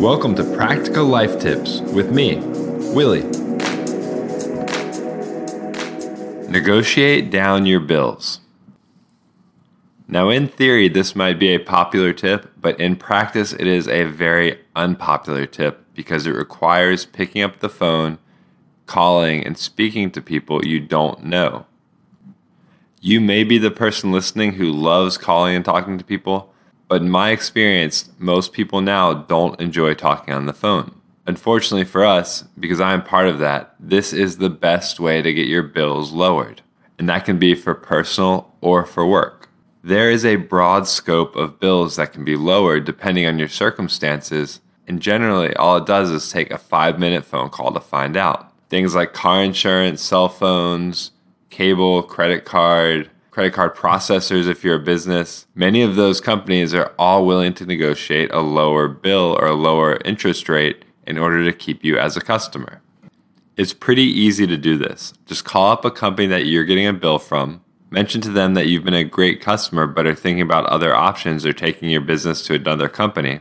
Welcome to Practical Life Tips with me, Willie. Negotiate down your bills. Now, in theory, this might be a popular tip, but in practice, it is a very unpopular tip because it requires picking up the phone, calling, and speaking to people you don't know. You may be the person listening who loves calling and talking to people, but in my experience, most people now don't enjoy talking on the phone. Unfortunately for us, because I'm part of that, this is the best way to get your bills lowered. And that can be for personal or for work. There is a broad scope of bills that can be lowered depending on your circumstances, and generally all it does is take a five minute phone call to find out. Things like car insurance, cell phones, cable, credit card, credit card processors if you're a business. Many of those companies are all willing to negotiate a lower bill or a lower interest rate in order to keep you as a customer. It's pretty easy to do this. Just call up a company that you're getting a bill from, mention to them that you've been a great customer but are thinking about other options or taking your business to another company,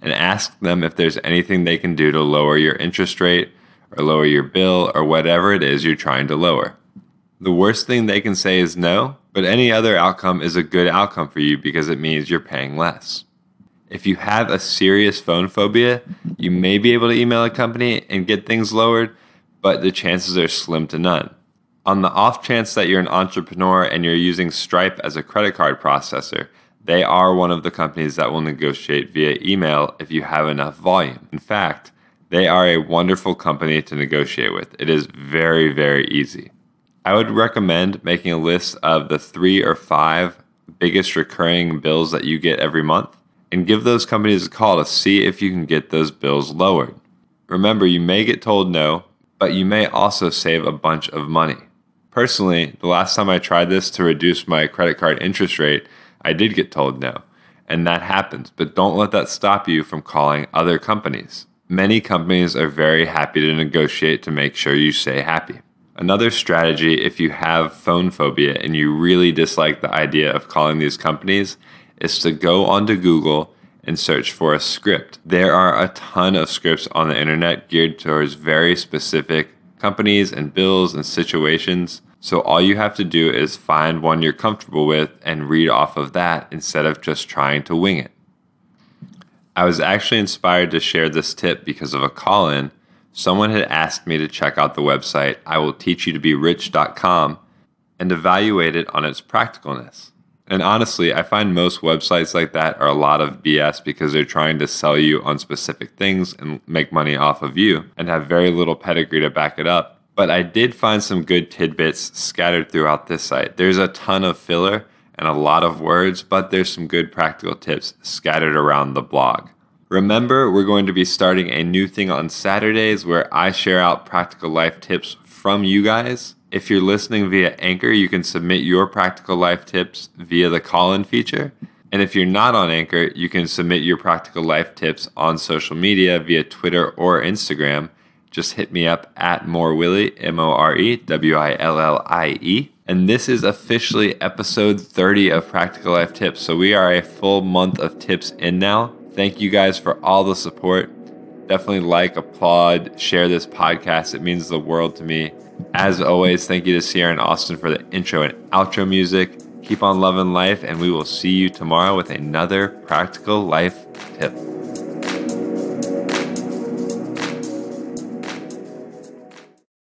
and ask them if there's anything they can do to lower your interest rate or lower your bill or whatever it is you're trying to lower. The worst thing they can say is no, but any other outcome is a good outcome for you because it means you're paying less. If you have a serious phone phobia, you may be able to email a company and get things lowered, but the chances are slim to none. On the off chance that you're an entrepreneur and you're using Stripe as a credit card processor, they are one of the companies that will negotiate via email if you have enough volume. In fact, they are a wonderful company to negotiate with. It is very, very easy. I would recommend making a list of the three or five biggest recurring bills that you get every month and give those companies a call to see if you can get those bills lowered. Remember, you may get told no, but you may also save a bunch of money. Personally, the last time I tried this to reduce my credit card interest rate, I did get told no. And that happens, but don't let that stop you from calling other companies. Many companies are very happy to negotiate to make sure you stay happy. Another strategy, if you have phone phobia and you really dislike the idea of calling these companies, is to go onto Google and search for a script. There are a ton of scripts on the internet geared towards very specific companies and bills and situations. So all you have to do is find one you're comfortable with and read off of that instead of just trying to wing it. I was actually inspired to share this tip because of a call in Someone had asked me to check out the website I will teach you to be rich.com and evaluate it on its practicalness. And honestly, I find most websites like that are a lot of BS because they're trying to sell you on specific things and make money off of you and have very little pedigree to back it up. But I did find some good tidbits scattered throughout this site. There's a ton of filler and a lot of words, but there's some good practical tips scattered around the blog. Remember, we're going to be starting a new thing on Saturdays where I share out practical life tips from you guys. If you're listening via Anchor, you can submit your practical life tips via the call in feature. And if you're not on Anchor, you can submit your practical life tips on social media via Twitter or Instagram. Just hit me up at morewillie, M O R E W I L L I E. And this is officially episode 30 of Practical Life Tips. So we are a full month of tips in now. Thank you guys for all the support. Definitely like, applaud, share this podcast. It means the world to me. As always, thank you to Sierra and Austin for the intro and outro music. Keep on loving life, and we will see you tomorrow with another practical life tip.